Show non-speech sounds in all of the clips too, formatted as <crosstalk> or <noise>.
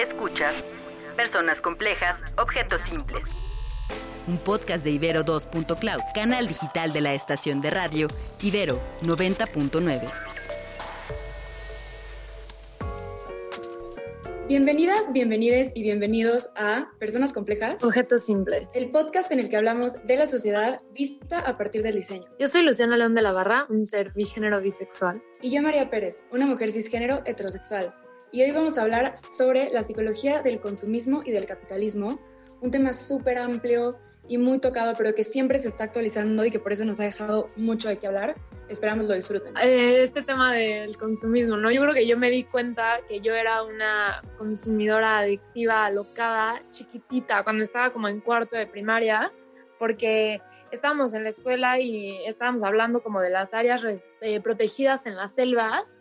Escuchas Personas Complejas, Objetos Simples. Un podcast de Ibero 2.cloud, canal digital de la estación de radio Ibero 90.9. Bienvenidas, bienvenides y bienvenidos a Personas Complejas, Objetos Simples, el podcast en el que hablamos de la sociedad vista a partir del diseño. Yo soy Luciana León de la Barra, un ser bigénero bisexual. Y yo María Pérez, una mujer cisgénero heterosexual y hoy vamos a hablar sobre la psicología del consumismo y del capitalismo, un tema súper amplio y muy tocado, pero que siempre se está actualizando y que por eso nos ha dejado mucho de qué hablar. Esperamos lo disfruten. Eh, este tema del consumismo, ¿no? Yo creo que yo me di cuenta que yo era una consumidora adictiva, alocada, chiquitita, cuando estaba como en cuarto de primaria, porque estábamos en la escuela y estábamos hablando como de las áreas eh, protegidas en las selvas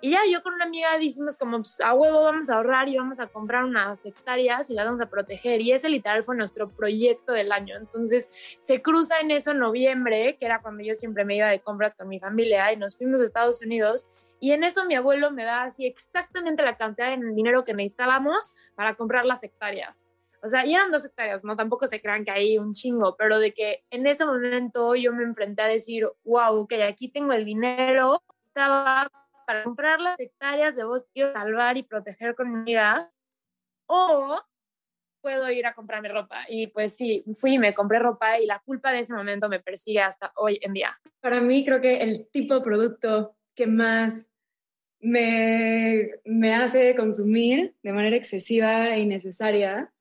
y ya yo con una amiga dijimos como, pues, a huevo vamos a ahorrar y vamos a comprar unas hectáreas y las vamos a proteger. Y ese literal fue nuestro proyecto del año. Entonces se cruza en eso en noviembre, que era cuando yo siempre me iba de compras con mi familia y nos fuimos a Estados Unidos. Y en eso mi abuelo me da así exactamente la cantidad de dinero que necesitábamos para comprar las hectáreas. O sea, y eran dos hectáreas, ¿no? Tampoco se crean que hay un chingo, pero de que en ese momento yo me enfrenté a decir, wow, que aquí tengo el dinero, estaba para comprar las hectáreas de bosque, salvar y proteger con vida, o puedo ir a comprarme ropa. Y pues sí, fui y me compré ropa y la culpa de ese momento me persigue hasta hoy en día. Para mí creo que el tipo de producto que más me, me hace consumir de manera excesiva e innecesaria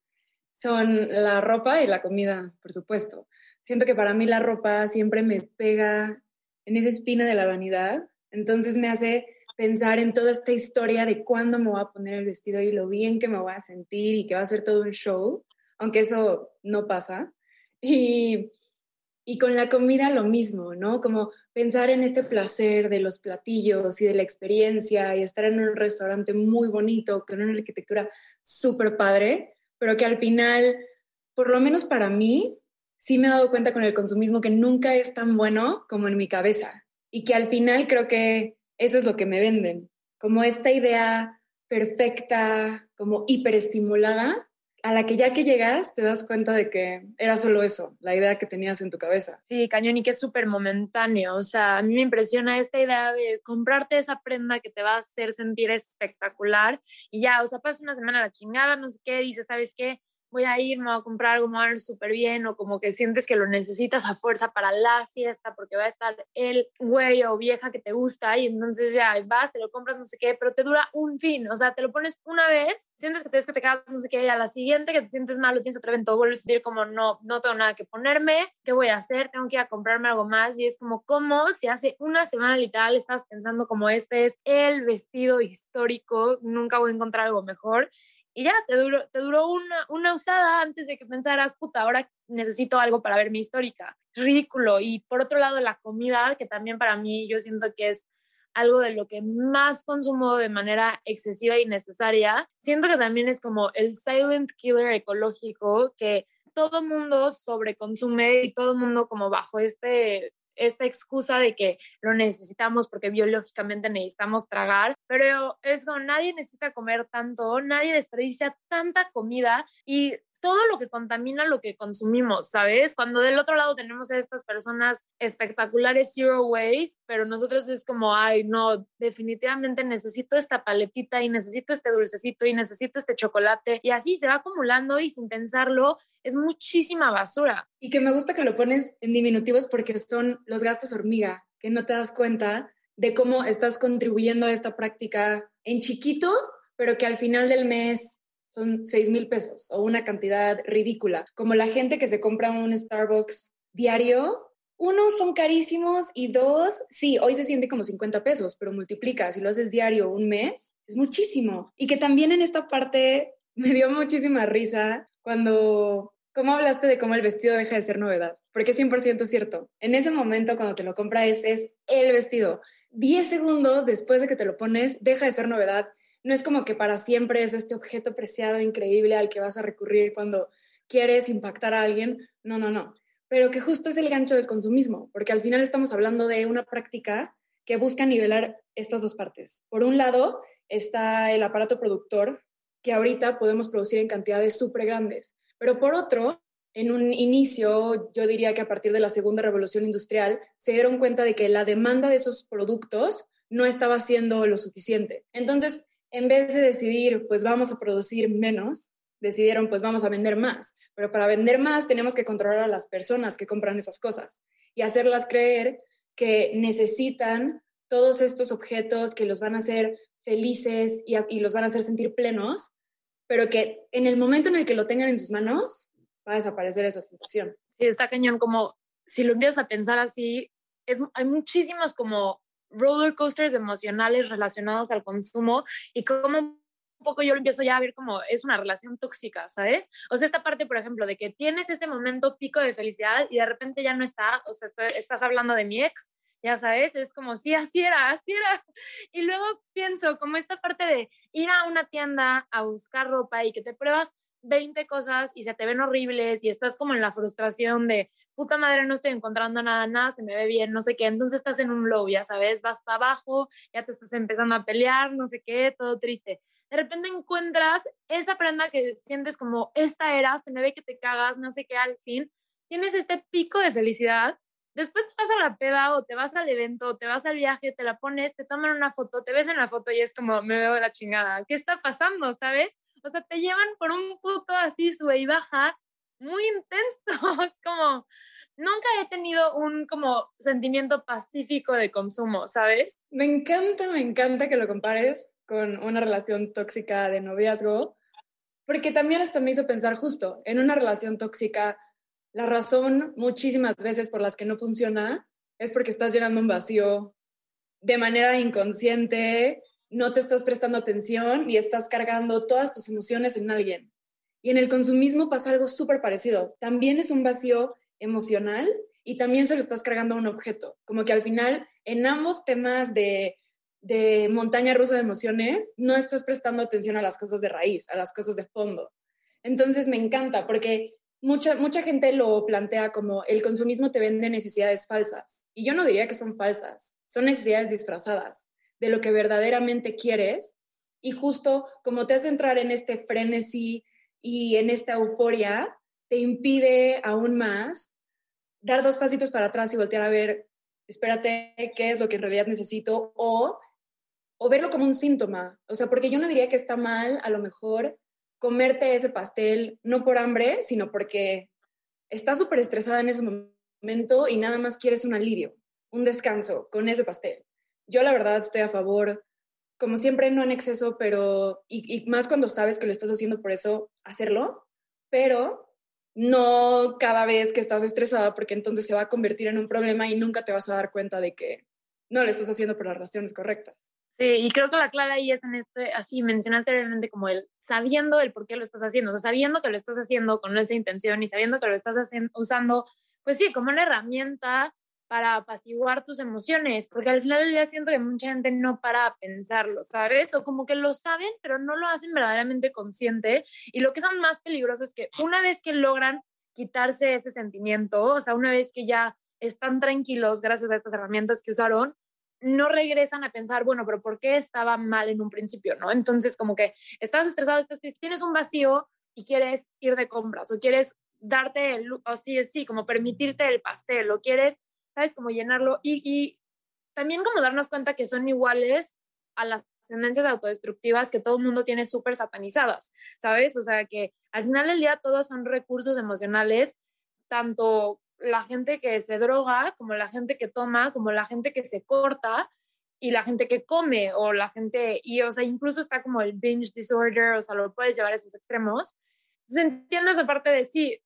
son la ropa y la comida, por supuesto. Siento que para mí la ropa siempre me pega en esa espina de la vanidad, entonces me hace pensar en toda esta historia de cuándo me voy a poner el vestido y lo bien que me voy a sentir y que va a ser todo un show, aunque eso no pasa. Y, y con la comida lo mismo, ¿no? Como pensar en este placer de los platillos y de la experiencia y estar en un restaurante muy bonito, con una arquitectura súper padre, pero que al final, por lo menos para mí, sí me he dado cuenta con el consumismo que nunca es tan bueno como en mi cabeza y que al final creo que eso es lo que me venden, como esta idea perfecta, como hiperestimulada, a la que ya que llegas te das cuenta de que era solo eso, la idea que tenías en tu cabeza. Sí, cañón y que es súper momentáneo. O sea, a mí me impresiona esta idea de comprarte esa prenda que te va a hacer sentir espectacular y ya, o sea, pasa una semana la chingada, no sé qué, dices, ¿sabes qué? Voy a ir, me voy a comprar algo, me va a ver súper bien, o como que sientes que lo necesitas a fuerza para la fiesta, porque va a estar el güey o vieja que te gusta, y entonces ya vas, te lo compras, no sé qué, pero te dura un fin, o sea, te lo pones una vez, sientes que te que te quedas, no sé qué, y a la siguiente que te sientes mal, tienes otro evento, vuelves a sentir como, no, no tengo nada que ponerme, ¿qué voy a hacer? Tengo que ir a comprarme algo más, y es como, ¿cómo si hace una semana literal estás pensando como este es el vestido histórico, nunca voy a encontrar algo mejor? Y ya, te duró, te duró una, una usada antes de que pensaras, puta, ahora necesito algo para ver mi histórica. Ridículo. Y por otro lado, la comida, que también para mí yo siento que es algo de lo que más consumo de manera excesiva y necesaria. Siento que también es como el silent killer ecológico que todo mundo sobreconsume y todo mundo como bajo este esta excusa de que lo necesitamos porque biológicamente necesitamos tragar, pero es como nadie necesita comer tanto, nadie desperdicia tanta comida y todo lo que contamina lo que consumimos, ¿sabes? Cuando del otro lado tenemos a estas personas espectaculares zero waste, pero nosotros es como, ay, no, definitivamente necesito esta paletita y necesito este dulcecito y necesito este chocolate y así se va acumulando y sin pensarlo es muchísima basura. Y que me gusta que lo pones en diminutivos porque son los gastos hormiga, que no te das cuenta de cómo estás contribuyendo a esta práctica en chiquito, pero que al final del mes son 6 mil pesos o una cantidad ridícula. Como la gente que se compra un Starbucks diario, uno, son carísimos y dos, sí, hoy se siente como 50 pesos, pero multiplica, si lo haces diario un mes, es muchísimo. Y que también en esta parte <laughs> me dio muchísima risa cuando, ¿cómo hablaste de cómo el vestido deja de ser novedad? Porque es 100% cierto. En ese momento cuando te lo compras es el vestido. 10 segundos después de que te lo pones, deja de ser novedad no es como que para siempre es este objeto preciado, increíble al que vas a recurrir cuando quieres impactar a alguien. No, no, no. Pero que justo es el gancho del consumismo, porque al final estamos hablando de una práctica que busca nivelar estas dos partes. Por un lado está el aparato productor, que ahorita podemos producir en cantidades súper grandes. Pero por otro, en un inicio, yo diría que a partir de la segunda revolución industrial, se dieron cuenta de que la demanda de esos productos no estaba siendo lo suficiente. Entonces, en vez de decidir, pues vamos a producir menos, decidieron, pues vamos a vender más. Pero para vender más tenemos que controlar a las personas que compran esas cosas y hacerlas creer que necesitan todos estos objetos que los van a hacer felices y, los van a hacer sentir plenos, pero que en el momento en el que lo tengan en sus manos, va a desaparecer esa sensación. Sí, está cañón, como si lo empiezas a pensar así, hay muchísimos como roller coasters emocionales relacionados al consumo y como un poco yo lo empiezo ya a ver como es una relación tóxica, ¿sabes? O sea, esta parte, por ejemplo, de que tienes ese momento pico de felicidad y de repente ya no está, o sea, estás hablando de mi ex, ya sabes, es como, sí, así era, así era. <laughs> Y luego pienso como esta parte de ir a una tienda a buscar ropa y que te pruebas 20 cosas y se te ven horribles y estás como en la frustración de, puta madre, no estoy encontrando nada, nada, se me ve bien, no sé qué. Entonces estás en un low, ya sabes, vas para abajo, ya te estás empezando a pelear, no sé qué, todo triste. De repente encuentras esa prenda que sientes como, esta era, se me ve que te cagas, no sé qué, al fin. Tienes este pico de felicidad. Después te vas a la peda o te vas al evento, te vas al viaje, te la pones, te toman una foto, te ves en la foto y es como, me veo de la chingada. ¿Qué está pasando, sabes? O sea, te llevan por un puto así, sube y baja, muy intenso. <laughs> Es como, nunca he tenido un como sentimiento pacífico de consumo, ¿sabes? Me encanta, me encanta que lo compares con una relación tóxica de noviazgo, porque también esto me hizo pensar justo, en una relación tóxica, la razón muchísimas veces por las que no funciona es porque estás llenando un vacío de manera inconsciente no te estás prestando atención y estás cargando todas tus emociones en alguien. Y en el consumismo pasa algo súper parecido. También es un vacío emocional y también se lo estás cargando a un objeto. Como que al final, en ambos temas de, de montaña rusa de emociones, no estás prestando atención a las cosas de raíz, a las cosas de fondo. Entonces me encanta porque mucha, mucha gente lo plantea como el consumismo te vende necesidades falsas. Y yo no diría que son falsas, son necesidades disfrazadas de lo que verdaderamente quieres y justo como te hace entrar en este frenesí y en esta euforia, te impide aún más dar dos pasitos para atrás y voltear a ver, espérate, qué es lo que en realidad necesito o, o verlo como un síntoma. O sea, porque yo no diría que está mal a lo mejor comerte ese pastel, no por hambre, sino porque estás súper estresada en ese momento y nada más quieres un alivio, un descanso con ese pastel yo la verdad estoy a favor, como siempre, no en exceso, pero, y, más cuando sabes que lo estás haciendo por eso, hacerlo, pero no cada vez que estás estresada, porque entonces se va a convertir en un problema y nunca te vas a dar cuenta de que no lo estás haciendo por las razones correctas. Sí, y creo que la clave ahí es en este, así mencionaste realmente como el sabiendo el por qué lo estás haciendo, o sea, sabiendo que lo estás haciendo con esa intención y sabiendo que lo estás haciendo, usando, pues sí, como una herramienta para apaciguar tus emociones, porque al final ya siento que mucha gente no para a pensarlo, ¿sabes? O como que lo saben, pero no lo hacen verdaderamente consciente. Y lo que es más peligroso es que una vez que logran quitarse ese sentimiento, o sea, una vez que ya están tranquilos gracias a estas herramientas que usaron, no regresan a pensar, bueno, pero ¿por qué estaba mal en un principio, no? Entonces, como que estás estresado, estás, tienes un vacío y quieres ir de compras o quieres darte el, o sí, sí, como permitirte el pastel o quieres ¿sabes? Como llenarlo y, también como darnos cuenta que son iguales a las tendencias autodestructivas que todo el mundo tiene súper satanizadas, ¿sabes? O sea, que al final del día todos son recursos emocionales, tanto la gente que se droga, como la gente que toma, como la gente que se corta y la gente que come o la gente, y o sea, incluso está como el binge disorder, o sea, lo puedes llevar a esos extremos. Entonces entiendo esa parte de sí,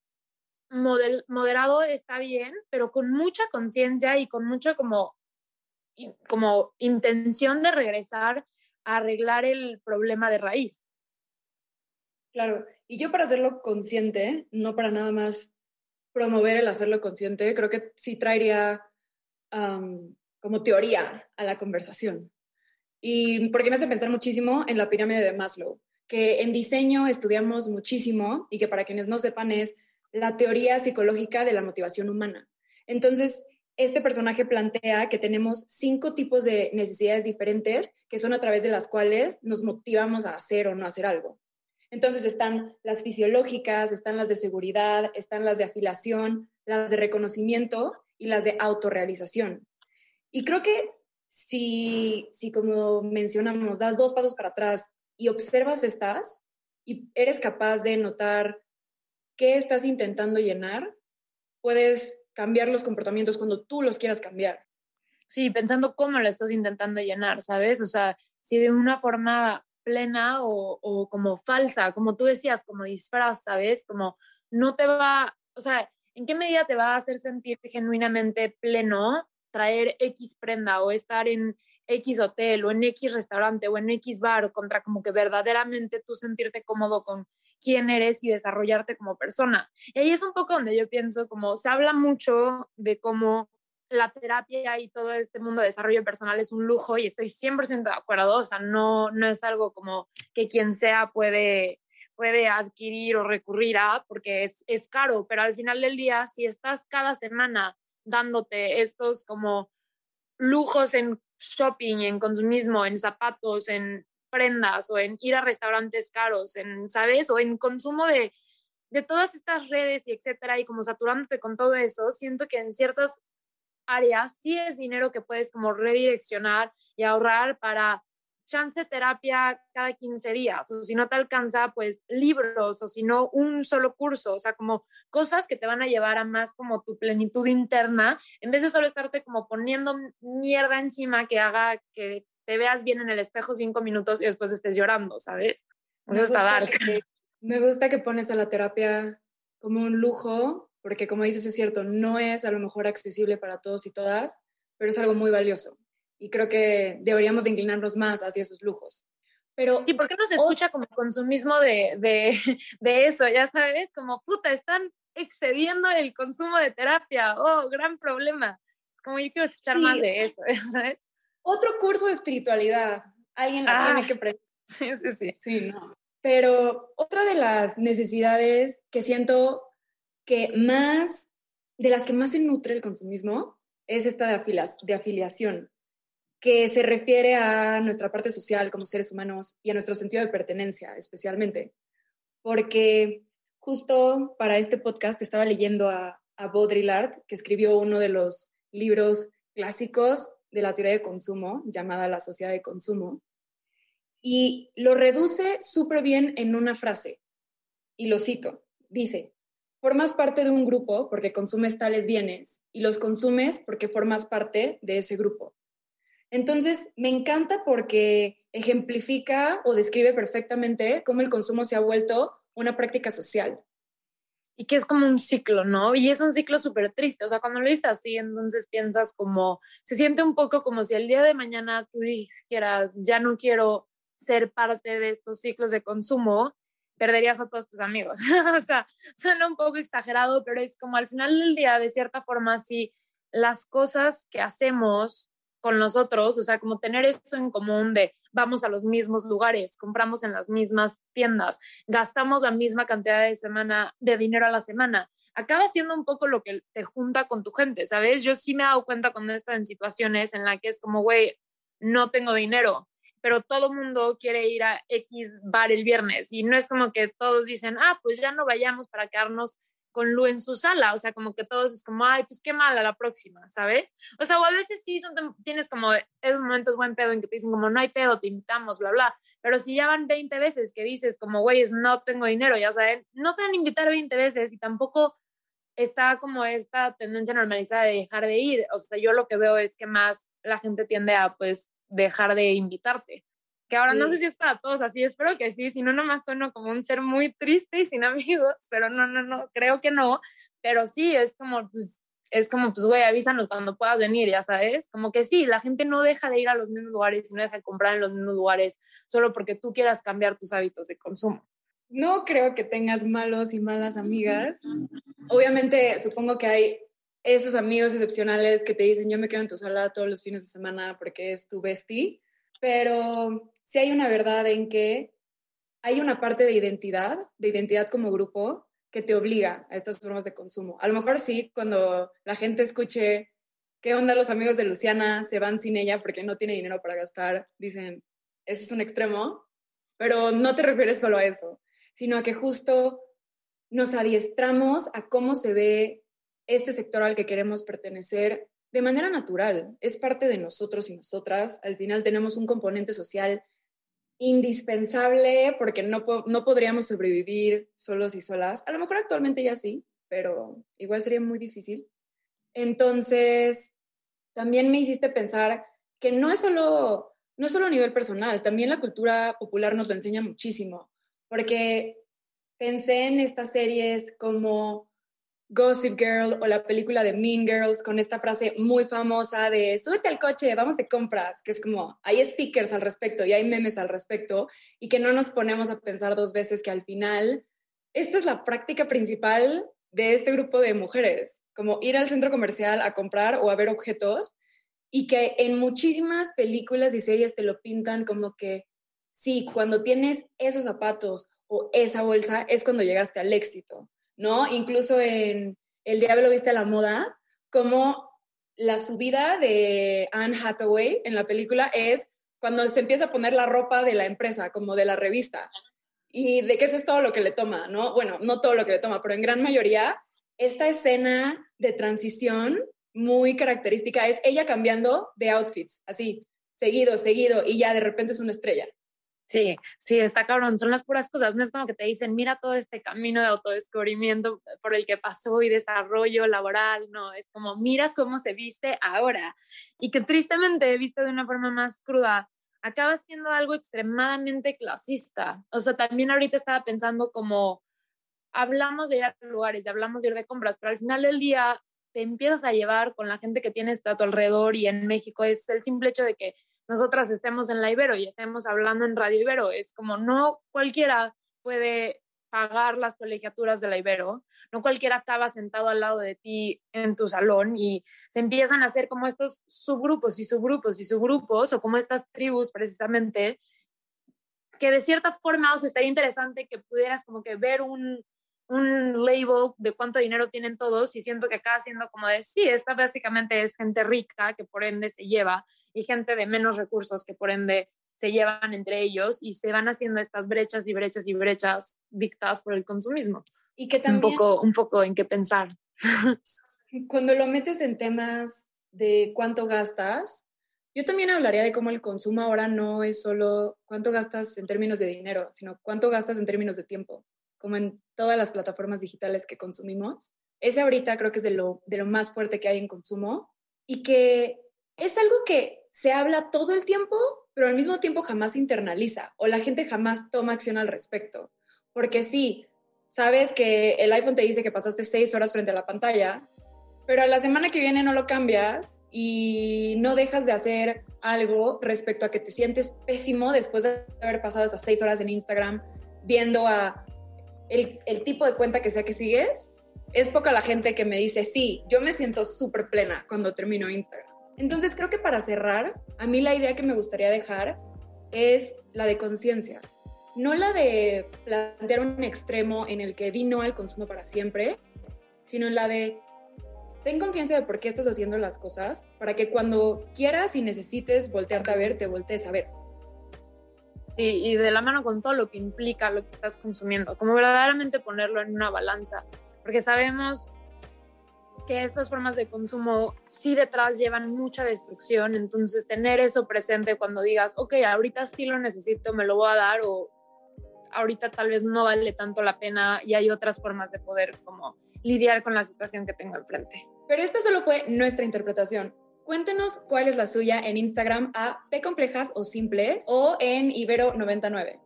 moderado está bien, pero con mucha conciencia y con mucha como, como intención de regresar a arreglar el problema de raíz. Claro, y yo para hacerlo consciente, no para nada más promover el hacerlo consciente, creo que sí traería como teoría a la conversación. Y porque me hace pensar muchísimo en la pirámide de Maslow, que en diseño estudiamos muchísimo y que para quienes no sepan es la teoría psicológica de la motivación humana. Entonces, este personaje plantea que tenemos cinco tipos de necesidades diferentes que son a través de las cuales nos motivamos a hacer o no hacer algo. Entonces están las fisiológicas, están las de seguridad, están las de afiliación, las de reconocimiento y las de autorrealización. Y creo que si, si como mencionamos, das dos pasos para atrás y observas estas y eres capaz de notar qué estás intentando llenar, puedes cambiar los comportamientos cuando tú los quieras cambiar. Sí, pensando cómo lo estás intentando llenar, ¿sabes? O sea, si de una forma plena o, como falsa, como tú decías, como disfraz, ¿sabes? Como no te va, o sea, ¿en qué medida te va a hacer sentir genuinamente pleno traer X prenda o estar en X hotel o en X restaurante o en X bar contra como que verdaderamente tú sentirte cómodo con quién eres y desarrollarte como persona. Y ahí es un poco donde yo pienso como se habla mucho de cómo la terapia y todo este mundo de desarrollo personal es un lujo y estoy 100% de acuerdo, o sea, no, no es algo como que quien sea puede, puede adquirir o recurrir a, porque es, es caro, pero al final del día, si estás cada semana dándote estos como lujos en shopping, en consumismo, en zapatos, en prendas o en ir a restaurantes caros, en, ¿sabes? O en consumo de, de todas estas redes y etcétera, y como saturándote con todo eso, siento que en ciertas áreas sí es dinero que puedes como redireccionar y ahorrar para chance terapia cada 15 días, o si no te alcanza, pues libros, o si no, un solo curso, o sea, como cosas que te van a llevar a más como tu plenitud interna, en vez de solo estarte como poniendo mierda encima que haga que te veas bien en el espejo cinco minutos y después estés llorando, ¿sabes? Eso está dark. me gusta que pones a la terapia como un lujo porque como dices es cierto, no es a lo mejor accesible para todos y todas, pero es algo muy valioso. Y creo que deberíamos de inclinarnos más hacia esos lujos. Pero, ¿Y por qué no se escucha como consumismo de, de, <laughs> de eso? Ya sabes, como puta, están excediendo el consumo de terapia. Oh, gran problema. Es como yo quiero escuchar más de eso, <laughs> ¿sabes? Otro curso de espiritualidad. Alguien la tiene ah, que aprender. <laughs> Sí, sí, sí. Sí, no. Pero otra de las necesidades que siento que más, de las que más se nutre el consumismo, es esta de, de afiliación, que se refiere a nuestra parte social como seres humanos y a nuestro sentido de pertenencia especialmente. Porque justo para este podcast estaba leyendo a, a Baudrillard, que escribió uno de los libros clásicos de la teoría de consumo, llamada La sociedad de consumo, y lo reduce súper bien en una frase, y lo cito. Dice, formas parte de un grupo porque consumes tales bienes y los consumes porque formas parte de ese grupo. Entonces, me encanta porque ejemplifica o describe perfectamente cómo el consumo se ha vuelto una práctica social. Y que es como un ciclo, ¿no? Y es un ciclo súper triste. O sea, cuando lo dices así, entonces piensas como, se siente un poco como si el día de mañana tú dijeras, ya no quiero ser parte de estos ciclos de consumo, perderías a todos tus amigos. <laughs> o sea, suena un poco exagerado, pero es como al final del día, de cierta forma, si las cosas que hacemos con nosotros, o sea, como tener eso en común de vamos a los mismos lugares, compramos en las mismas tiendas, gastamos la misma cantidad de semana de dinero a la semana, acaba siendo un poco lo que te junta con tu gente, ¿sabes? Yo sí me he dado cuenta cuando he en situaciones en las que es como, güey, no tengo dinero, pero todo mundo quiere ir a X bar el viernes y no es como que todos dicen, ah, pues ya no vayamos para quedarnos con Lu en su sala, o sea, como que todos es como, ay, pues qué mal a la próxima, ¿sabes? O sea, o a veces sí son, tienes como esos momentos buen pedo en que te dicen como, no hay pedo, te invitamos, bla, bla, pero si ya van 20 veces que dices como, güey, no tengo dinero, ya saben, no te van a invitar 20 veces y tampoco está como esta tendencia normalizada de dejar de ir, o sea, yo lo que veo es que más la gente tiende a, pues, dejar de invitarte. Que ahora no sé si es para todos así, espero que sí, si no, nomás sueno como un ser muy triste y sin amigos, pero no, no, no, creo que no, pero sí, es como, pues, es como, pues, güey, avísanos cuando puedas venir, ya sabes, como que sí, la gente no deja de ir a los mismos lugares y no deja de comprar en los mismos lugares solo porque tú quieras cambiar tus hábitos de consumo. No creo que tengas malos y malas amigas. Obviamente, supongo que hay esos amigos excepcionales que te dicen, yo me quedo en tu sala todos los fines de semana porque es tu bestie, pero sí hay una verdad en que hay una parte de identidad, de identidad como grupo, que te obliga a estas formas de consumo. A lo mejor sí, cuando la gente escuche qué onda los amigos de Luciana se van sin ella porque no tiene dinero para gastar, dicen, ese es un extremo, pero no te refieres solo a eso. sino a que justo nos adiestramos a cómo se ve este sector al que queremos pertenecer de manera natural. Es parte de nosotros y nosotras. Al final tenemos un componente social indispensable porque no, no podríamos sobrevivir solos y solas. A lo mejor actualmente ya sí, pero igual sería muy difícil. Entonces, también me hiciste pensar que no es solo, no es solo a nivel personal, también la cultura popular nos lo enseña muchísimo, porque pensé en estas series como Gossip Girl o la película de Mean Girls con esta frase muy famosa de súbete al coche, vamos de compras, que es como hay stickers al respecto y hay memes al respecto y que no nos ponemos a pensar dos veces que al final esta es la práctica principal de este grupo de mujeres, como ir al centro comercial a comprar o a ver objetos y que en muchísimas películas y series te lo pintan como que sí, cuando tienes esos zapatos o esa bolsa es cuando llegaste al éxito ¿no? Incluso en El Diablo Viste a la Moda, como la subida de Anne Hathaway en la película es cuando se empieza a poner la ropa de la empresa, como de la revista. Y de qué es todo lo que le toma, ¿no? Bueno, no todo lo que le toma, pero en gran mayoría, esta escena de transición muy característica es ella cambiando de outfits, así, seguido, seguido, y ya de repente es una estrella. Sí, sí, está cabrón, son las puras cosas, no es como que te dicen, mira todo este camino de autodescubrimiento por el que pasó y desarrollo laboral, no, es como, mira cómo se viste ahora y que tristemente viste de una forma más cruda, acaba siendo algo extremadamente clasista. O sea, también ahorita estaba pensando como, hablamos de ir a lugares, hablamos de ir de compras, pero al final del día te empiezas a llevar con la gente que tienes a tu alrededor y en México es el simple hecho de que nosotras estemos en la Ibero y estemos hablando en Radio Ibero. Es como no cualquiera puede pagar las colegiaturas de la Ibero, no cualquiera acaba sentado al lado de ti en tu salón y se empiezan a hacer como estos subgrupos y subgrupos y subgrupos o como estas tribus precisamente que de cierta forma os estaría interesante que pudieras como que ver un, un label de cuánto dinero tienen todos y siento que acaba siendo como de, sí, esta básicamente es gente rica que por ende se lleva y gente de menos recursos que por ende se llevan entre ellos y se van haciendo estas brechas y brechas y brechas dictadas por el consumismo. Y que también... Un poco, un poco en qué pensar. <laughs> Cuando lo metes en temas de cuánto gastas, yo también hablaría de cómo el consumo ahora no es solo cuánto gastas en términos de dinero, sino cuánto gastas en términos de tiempo, como en todas las plataformas digitales que consumimos. Ese ahorita creo que es de lo, de lo más fuerte que hay en consumo y que es algo que se habla todo el tiempo, pero al mismo tiempo jamás internaliza o la gente jamás toma acción al respecto. Porque sí, sabes que el iPhone te dice que pasaste seis horas frente a la pantalla, pero a la semana que viene no lo cambias y no dejas de hacer algo respecto a que te sientes pésimo después de haber pasado esas seis horas en Instagram viendo a el, el tipo de cuenta que sea que sigues. Es poca la gente que me dice, sí, yo me siento súper plena cuando termino Instagram. Entonces creo que para cerrar, a mí la idea que me gustaría dejar es la de conciencia, no la de plantear un extremo en el que di no al consumo para siempre, sino la de ten conciencia de por qué estás haciendo las cosas para que cuando quieras y necesites voltearte a ver, te voltees a ver. Y de la mano con todo lo que implica lo que estás consumiendo, como verdaderamente ponerlo en una balanza, porque sabemos que estas formas de consumo sí detrás llevan mucha destrucción, entonces tener eso presente cuando digas, ok, ahorita sí lo necesito, me lo voy a dar o ahorita tal vez no vale tanto la pena y hay otras formas de poder como lidiar con la situación que tengo enfrente. Pero esta solo fue nuestra interpretación. Cuéntenos cuál es la suya en Instagram a P complejas o simples o en Ibero99.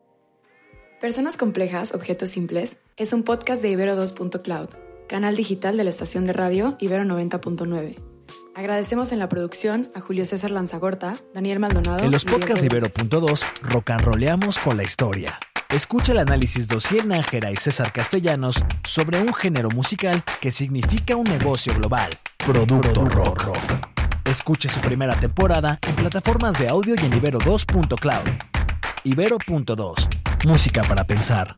Personas complejas, objetos simples es un podcast de Ibero 2.cloud canal digital de la estación de radio Ibero 90.9. Agradecemos en la producción a Julio César Lanzagorta, Daniel Maldonado. En los podcasts de Ibero.2 rock and roleamos con la historia. Escucha el análisis de Nájera y César Castellanos sobre un género musical que significa un negocio global, Producto Rock. rock. Escuche su primera temporada en plataformas de audio y en Ibero2.cloud. Ibero.2, música para pensar.